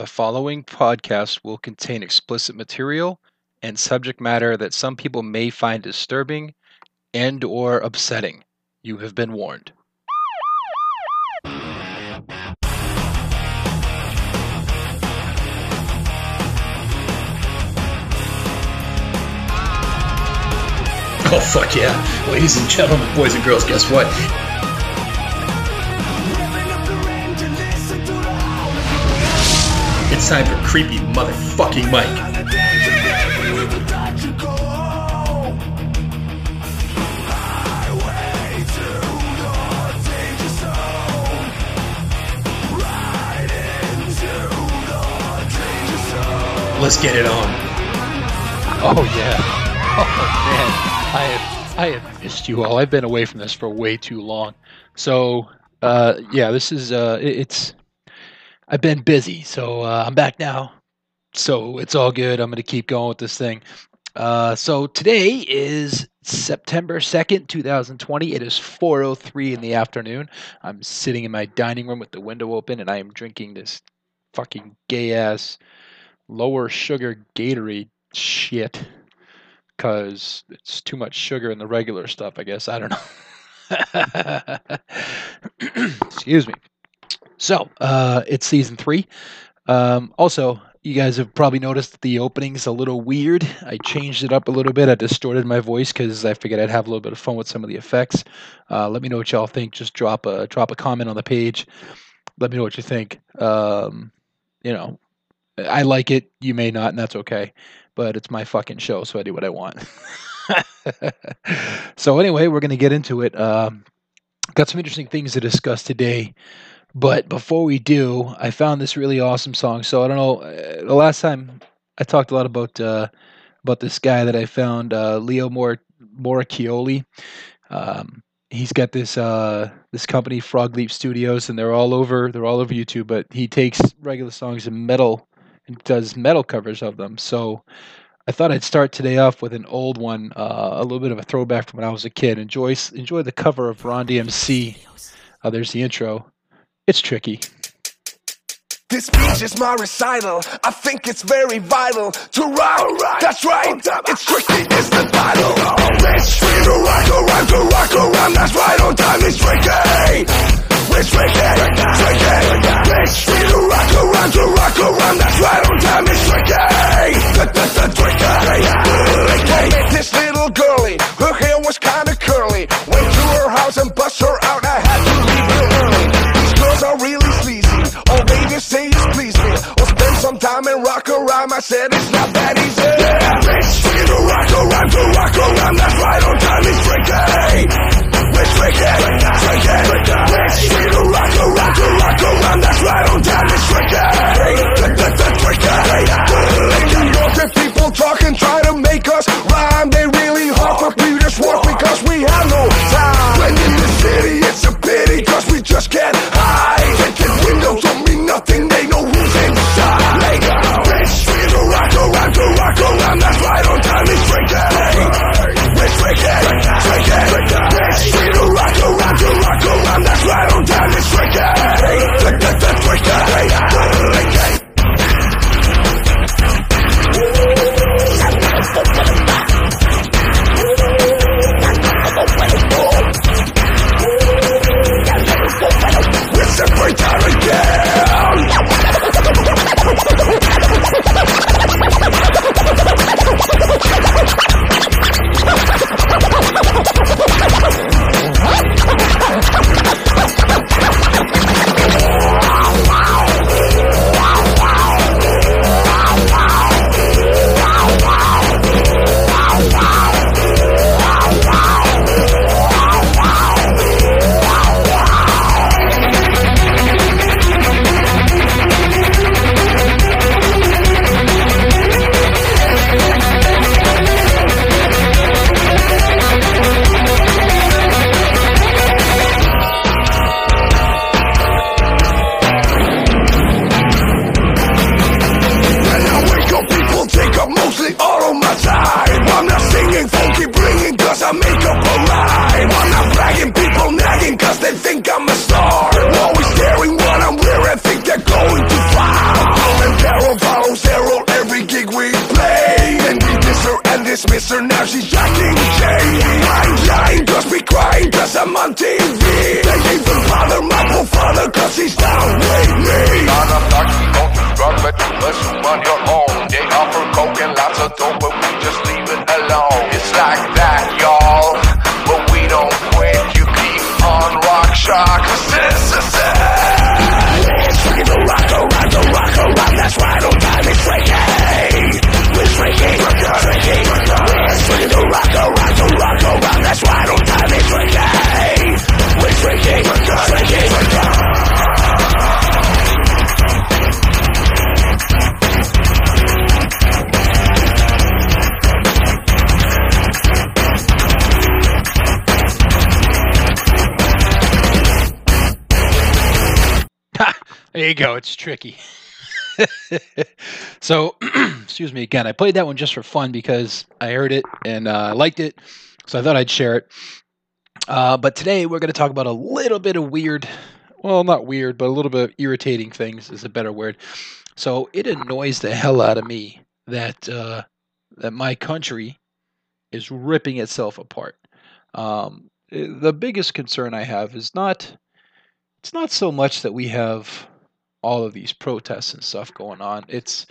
The following podcast will contain explicit material and subject matter that some people may find disturbing and or upsetting. You have been warned. Oh, fuck yeah. Ladies and gentlemen, boys and girls, guess what? It's time for Creepy Motherfucking Mike. Let's get it on. Oh yeah. Oh man. I have I have missed you all. I've been away from this for way too long. So uh yeah, this is uh it- it's I've been busy, so uh, I'm back now. So it's all good. I'm gonna keep going with this thing. Uh so today is September 2nd, 2020. It is 4:03 in the afternoon. I'm sitting in my dining room with the window open and I am drinking this fucking gay ass lower sugar Gatorade shit because it's too much sugar in the regular stuff, I guess. I don't know. Excuse me. So, uh, it's season three. Um, also, you guys have probably noticed the opening's a little weird. I changed it up a little bit. I distorted my voice because I figured I'd have a little bit of fun with some of the effects. Uh, let me know what y'all think. Just drop a drop a comment on the page. Let me know what you think. Um, you know, I like it. You may not, and that's okay. But it's my fucking show, so I do what I want. so anyway, we're gonna get into it. Um, got some interesting things to discuss today. But before we do, I found this really awesome song. So I don't know. uh, The last time I talked a lot about uh, about this guy that I found, uh, Leo Mor Moracchioli. Um, he's got this uh, this company, Frog Leap Studios, and they're all over they're all over YouTube. But he takes regular songs and metal and does metal covers of them. So I thought I'd start today off with an old one, uh, a little bit of a throwback from when I was a kid. Enjoy enjoy the cover of Run DMC. Uh, there's the intro. It's tricky. This speech is my recital. I think it's very vital to rock. That's right. It's tricky. It's the title. It's free to rock around, to rock around. That's right on time. It's tricky. It's tricky. Tricky. It's free to rock around, to rock around. That's right There you go. It's tricky. so, excuse me again. I played that one just for fun because I heard it and uh, I liked it, so I thought I'd share it. Uh, but today we're going to talk about a little bit of weird, well, not weird, but a little bit of irritating things is a better word. So it annoys the hell out of me that uh, that my country is ripping itself apart. Um, eh, the biggest concern I have is not it's not so much that we have all of these protests and stuff going on. It's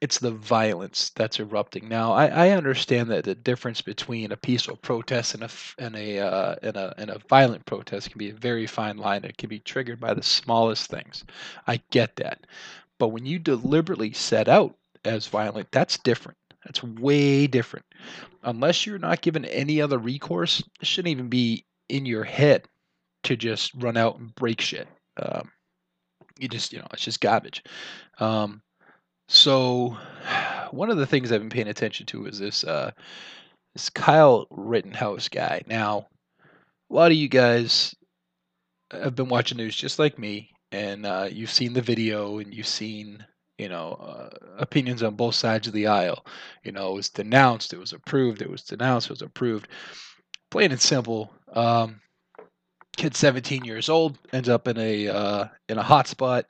it's the violence that's erupting now. I, I understand that the difference between a peaceful protest and a and a uh, and a and a violent protest can be a very fine line. It can be triggered by the smallest things. I get that, but when you deliberately set out as violent, that's different. That's way different. Unless you're not given any other recourse, it shouldn't even be in your head to just run out and break shit. Um, you just you know it's just garbage. Um, so one of the things I've been paying attention to is this uh, this Kyle Rittenhouse guy. Now, a lot of you guys have been watching news just like me, and uh, you've seen the video and you've seen you know uh, opinions on both sides of the aisle. You know, it was denounced, it was approved, it was denounced, it was approved. Plain and simple. Um, kid 17 years old ends up in a uh, in a hotspot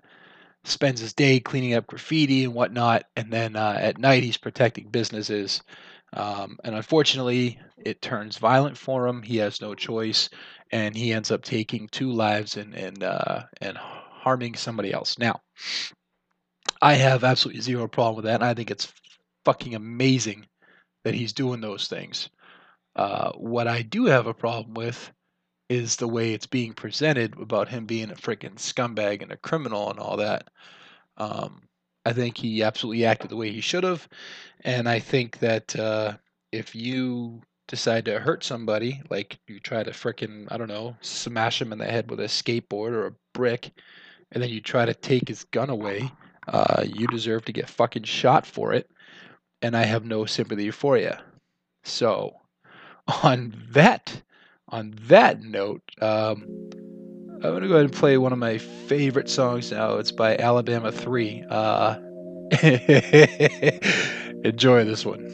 spends his day cleaning up graffiti and whatnot and then uh, at night he's protecting businesses. Um, and unfortunately it turns violent for him. He has no choice and he ends up taking two lives and and uh, and harming somebody else. Now i have absolutely zero problem with that and i think it's fucking amazing that he's doing those things. Uh, what i do have a problem with is the way it's being presented about him being a freaking scumbag and a criminal and all that. Um, I think he absolutely acted the way he should have, and I think that uh, if you decide to hurt somebody, like you try to freaking I don't know, smash him in the head with a skateboard or a brick, and then you try to take his gun away, uh, you deserve to get fucking shot for it, and I have no sympathy for you. So, on that on that note, um, I'm gonna go ahead and play one of my favorite songs now. It's by Alabama Three. Uh, enjoy this one.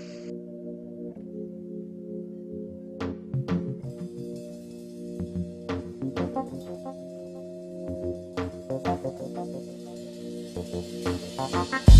I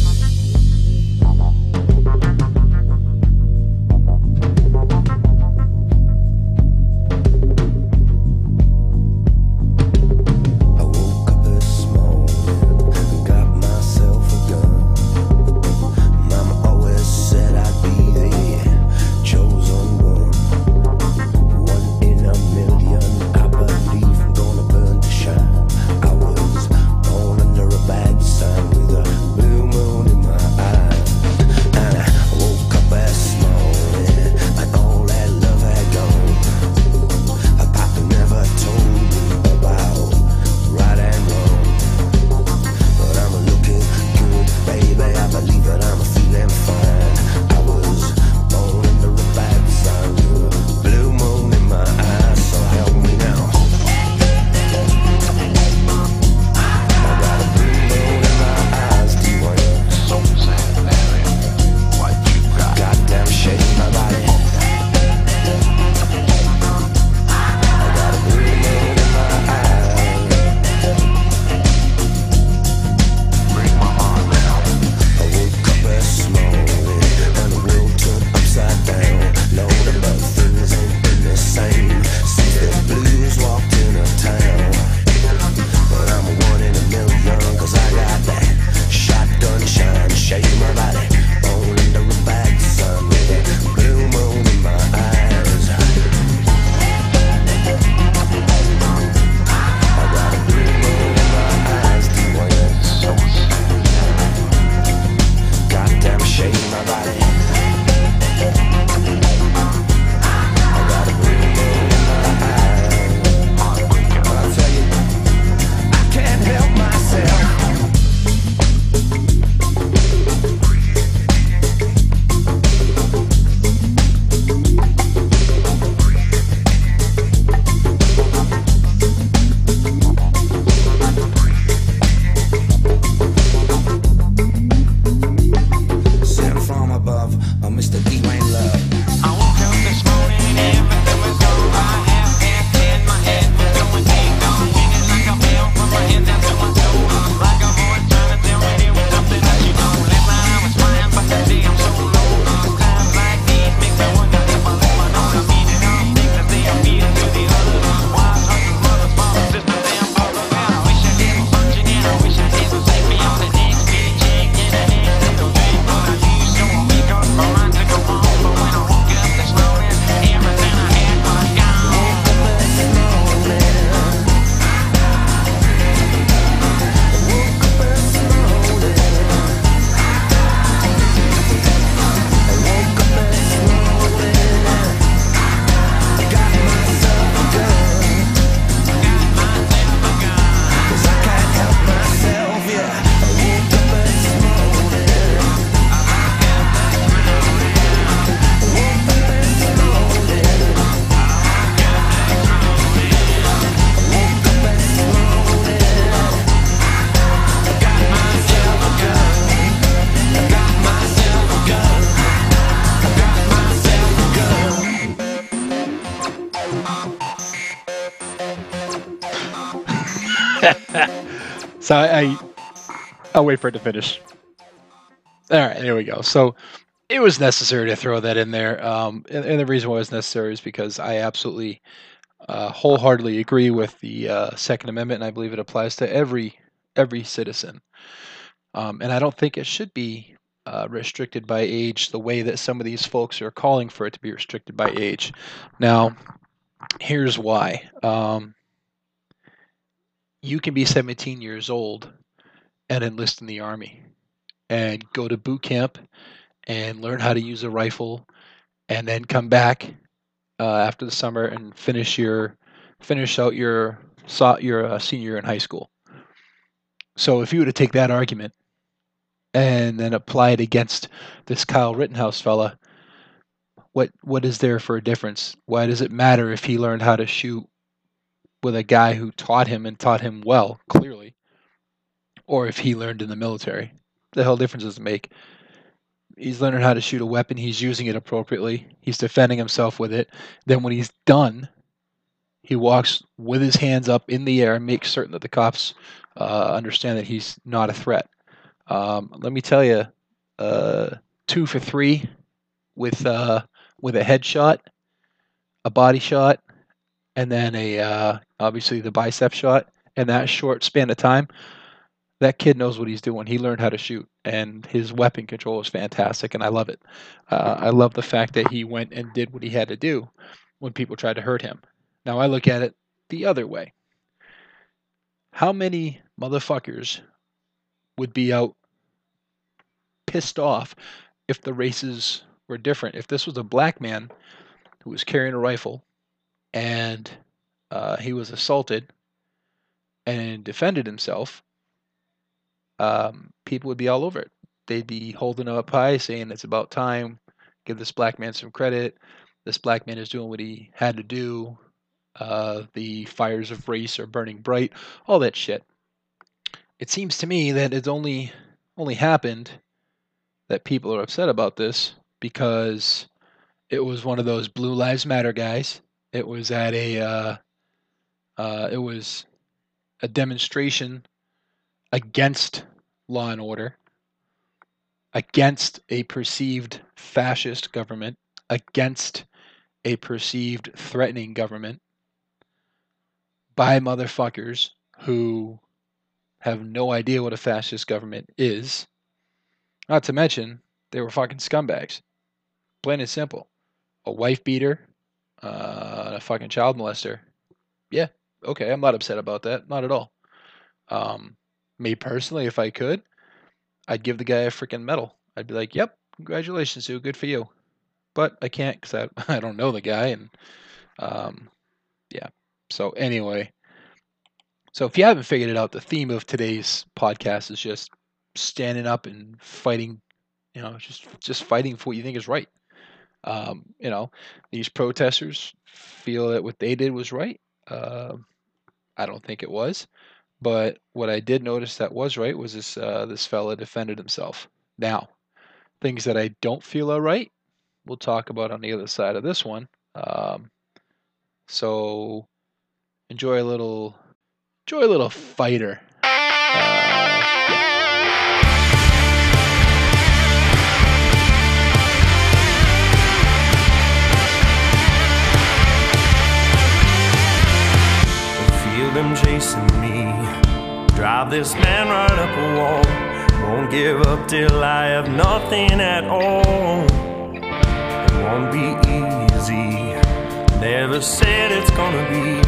So I, I I'll wait for it to finish. All right, there we go. So it was necessary to throw that in there, um, and, and the reason why it was necessary is because I absolutely uh, wholeheartedly agree with the uh, Second Amendment, and I believe it applies to every every citizen. Um, and I don't think it should be uh, restricted by age the way that some of these folks are calling for it to be restricted by age. Now, here's why. Um, you can be 17 years old and enlist in the army and go to boot camp and learn how to use a rifle and then come back uh, after the summer and finish your finish out your your uh, senior in high school. So if you were to take that argument and then apply it against this Kyle Rittenhouse fella, what what is there for a difference? Why does it matter if he learned how to shoot with a guy who taught him and taught him well, clearly, or if he learned in the military? The hell difference does it make? He's learning how to shoot a weapon. He's using it appropriately. He's defending himself with it. Then when he's done, he walks with his hands up in the air and makes certain that the cops uh, understand that he's not a threat. Um, let me tell you, uh, two for three with uh, with a headshot, a body shot, and then a uh, obviously the bicep shot. In that short span of time, that kid knows what he's doing. He learned how to shoot, and his weapon control is fantastic, and I love it. Uh, I love the fact that he went and did what he had to do when people tried to hurt him. Now I look at it the other way. How many motherfuckers would be out pissed off if the races were different? If this was a black man who was carrying a rifle and uh, he was assaulted and defended himself, um, people would be all over it. They'd be holding up high, saying it's about time. Give this black man some credit. This black man is doing what he had to do. Uh, the fires of race are burning bright. All that shit. It seems to me that it's only only happened that people are upset about this because it was one of those Blue Lives Matter guys. It was at a uh, uh, it was a demonstration against law and order, against a perceived fascist government, against a perceived threatening government by motherfuckers who have no idea what a fascist government is. Not to mention, they were fucking scumbags. Plain and simple. A wife beater, uh, a fucking child molester. Yeah, okay, I'm not upset about that. Not at all. Um, me personally, if I could, I'd give the guy a freaking medal. I'd be like, "Yep, congratulations, dude, good for you." But I can't because I, I don't know the guy, and um, yeah. So anyway, so if you haven't figured it out, the theme of today's podcast is just standing up and fighting. You know, just just fighting for what you think is right. Um, you know, these protesters feel that what they did was right. Uh, I don't think it was. But what I did notice that was right was this uh, this fella defended himself. Now, things that I don't feel are right, we'll talk about on the other side of this one. Um, so enjoy a little, enjoy a little fighter. Uh, them chasing me. Drive this man right up a wall. Won't give up till I have nothing at all. It won't be easy. Never said it's gonna be.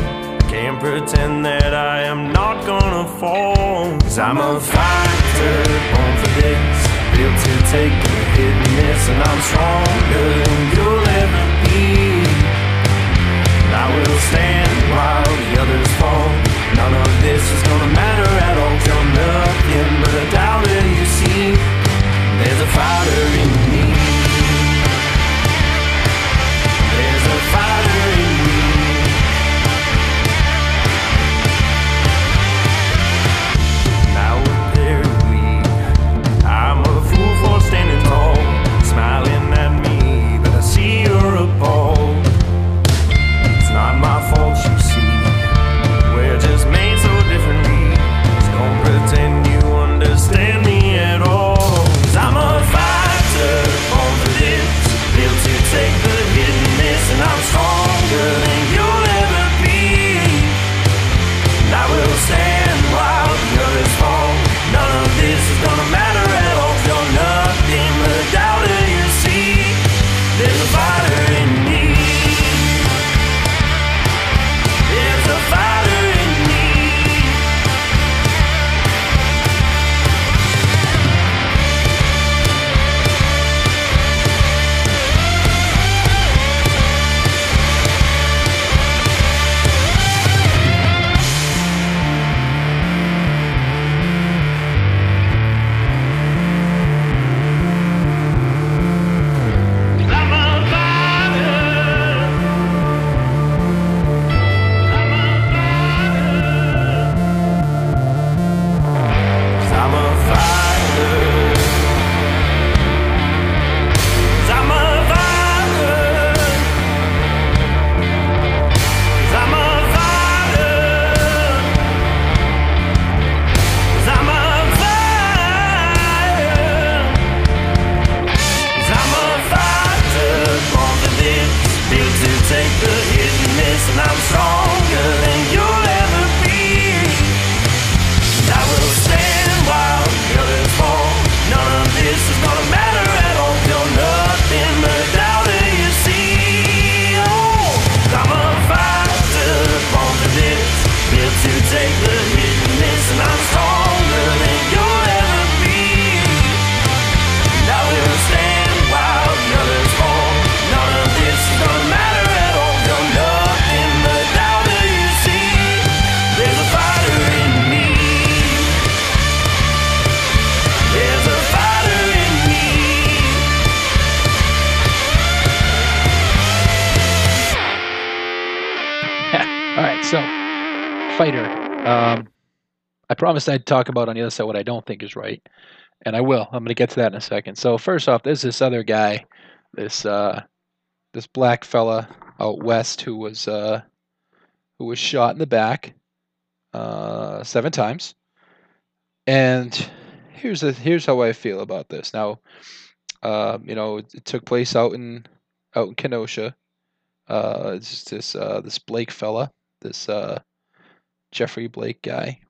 Can't pretend that I am not gonna fall. Cause I'm a fighter, born for this. Built to take the hit and miss, and I'm stronger than you'll I promised I'd talk about on the other side what I don't think is right, and I will. I'm going to get to that in a second. So first off, there's this other guy, this uh, this black fella out west who was uh, who was shot in the back uh, seven times, and here's here's how I feel about this. Now, uh, you know, it, it took place out in out in Kenosha. Uh, it's this uh, this Blake fella, this uh, Jeffrey Blake guy.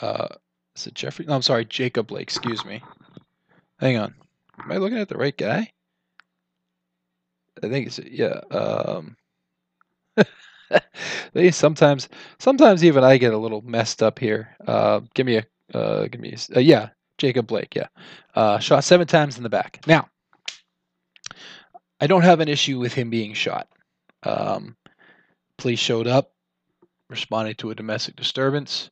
Uh, is it Jeffrey? No, I'm sorry, Jacob Blake. Excuse me. Hang on. Am I looking at the right guy? I think it's yeah. Um, they sometimes, sometimes even I get a little messed up here. Uh, give me a, uh, give me a, uh, yeah, Jacob Blake. Yeah, uh, shot seven times in the back. Now, I don't have an issue with him being shot. Um, police showed up, responding to a domestic disturbance.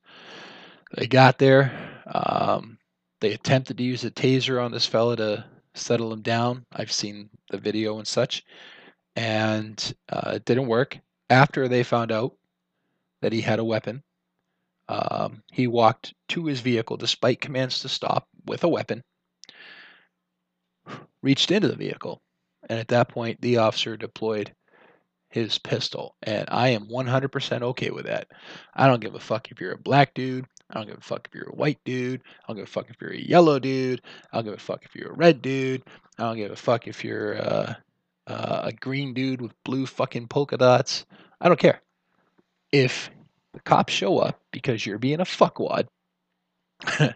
They got there. Um, they attempted to use a taser on this fella to settle him down. I've seen the video and such, and uh, it didn't work. After they found out that he had a weapon, um, he walked to his vehicle despite commands to stop with a weapon, reached into the vehicle, And at that point, the officer deployed his pistol. And I am 100% okay with that. I don't give a fuck if you're a black dude. I don't give a fuck if you're a white dude. I don't give a fuck if you're a yellow dude. I don't give a fuck if you're a red dude. I don't give a fuck if you're uh, uh, a green dude with blue fucking polka dots. I don't care. If the cops show up because you're being a fuckwad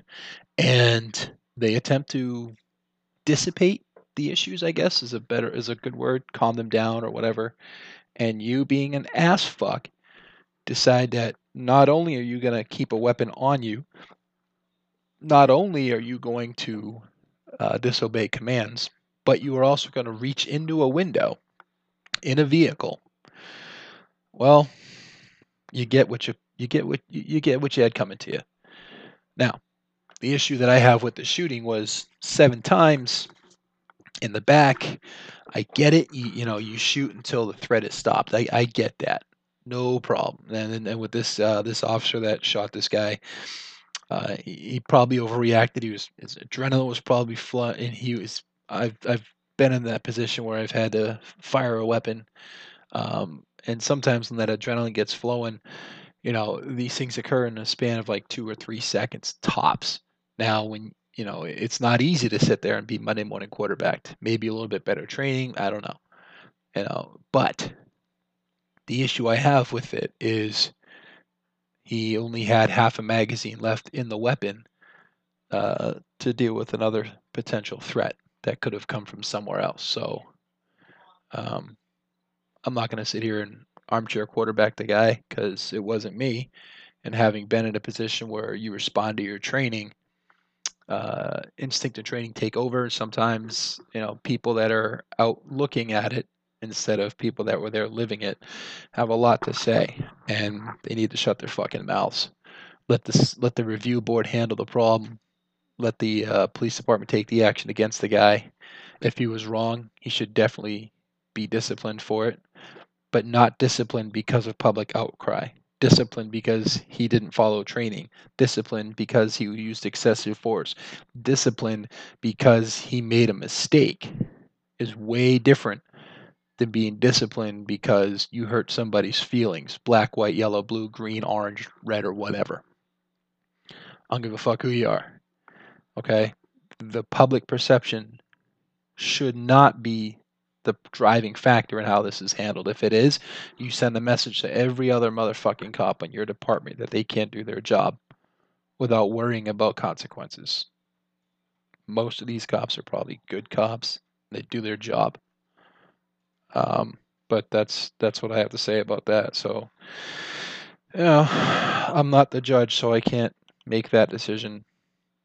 and they attempt to dissipate the issues, I guess is a better is a good word, calm them down or whatever, and you being an ass fuck decide that not only are you going to keep a weapon on you, not only are you going to uh, disobey commands, but you are also going to reach into a window in a vehicle. Well, you get what you you get what you get what you had coming to you. Now, the issue that I have with the shooting was seven times in the back. I get it. You, you know, you shoot until the threat is stopped. I, I get that. No problem. And and with this uh, this officer that shot this guy, uh, he, he probably overreacted. He was his adrenaline was probably flood, and he was. I've I've been in that position where I've had to fire a weapon, um, and sometimes when that adrenaline gets flowing, you know these things occur in a span of like two or three seconds tops. Now, when you know it's not easy to sit there and be Monday morning quarterbacked. Maybe a little bit better training. I don't know. You know, but the issue I have with it is he only had half a magazine left in the weapon uh, to deal with another potential threat that could have come from somewhere else. So um, I'm not going to sit here and armchair quarterback the guy because it wasn't me. And having been in a position where you respond to your training, uh, instinct and training take over. Sometimes, you know, people that are out looking at it instead of people that were there living it have a lot to say, and they need to shut their fucking mouths. Let this let the review board handle the problem. Let the uh, police department take the action against the guy. If he was wrong, he should definitely be disciplined for it, but not disciplined because of public outcry. Disciplined because he didn't follow training. Disciplined because he used excessive force. Disciplined because he made a mistake is way different than being disciplined because you hurt somebody's feelings black, white, yellow, blue, green, orange, red, or whatever. I don't give a fuck who you are. Okay? The public perception should not be the driving factor in how this is handled. If it is, you send a message to every other motherfucking cop in your department that they can't do their job without worrying about consequences. Most of these cops are probably good cops. They do their job. Um, but that's that's what I have to say about that. So, you know, I'm not the judge, so I can't make that decision.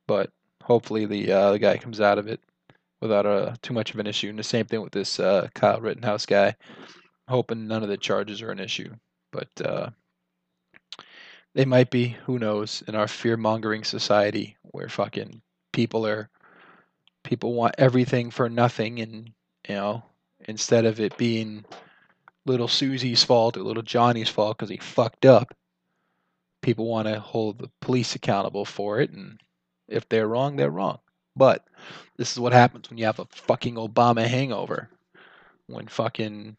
But hopefully, the uh, the guy comes out of it without a too much of an issue. And the same thing with this uh, Kyle Rittenhouse guy. Hoping none of the charges are an issue, but uh, they might be. Who knows? In our fear mongering society, where fucking people are people want everything for nothing, and you know, instead of it being little Susie's fault or little Johnny's fault because he fucked up, people want to hold the police accountable for it, and if they're wrong, they're wrong. But this is what happens when you have a fucking Obama hangover. When fucking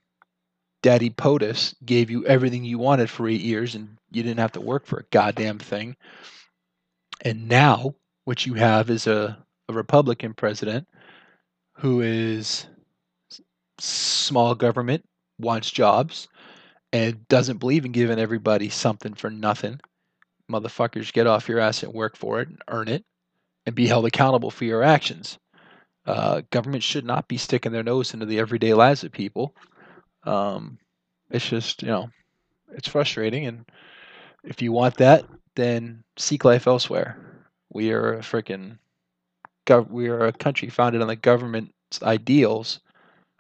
Daddy POTUS gave you everything you wanted for eight years and you didn't have to work for a goddamn thing. And now what you have is a, a Republican president who is small government, wants jobs, and doesn't believe in giving everybody something for nothing. Motherfuckers, get off your ass and work for it and earn it and be held accountable for your actions. Uh, government should not be sticking their nose into the everyday lives of people. Um, it's just, you know, it's frustrating. And if you want that, then seek life elsewhere. We are a freaking, we are a country founded on the government's ideals.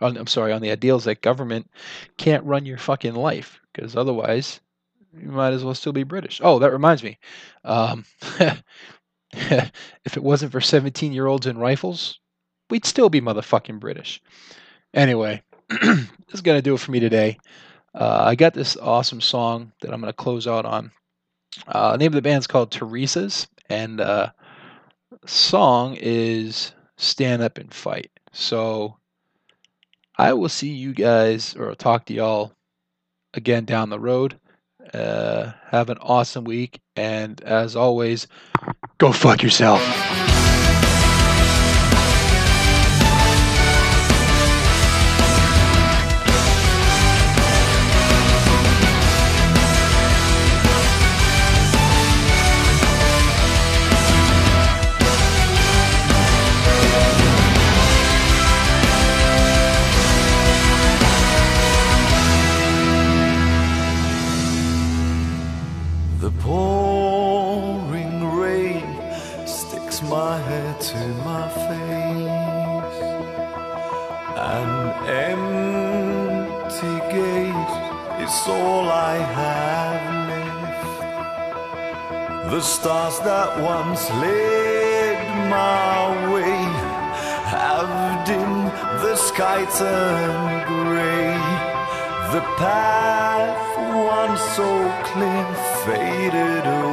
On, I'm sorry, on the ideals that government can't run your fucking life because otherwise you might as well still be British. Oh, that reminds me. Um, if it wasn't for 17 year olds and rifles, we'd still be motherfucking British. Anyway, this is going to do it for me today. Uh, I got this awesome song that I'm going to close out on. Uh, the name of the band's called Tourisa's, and uh, song is Stand Up and Fight. So I will see you guys or talk to y'all again down the road. Uh, have an awesome week, and as always, go fuck yourself. My head to my face. An empty gate is all I have left. The stars that once led my way have dimmed, the sky turned gray. The path once so clear faded away.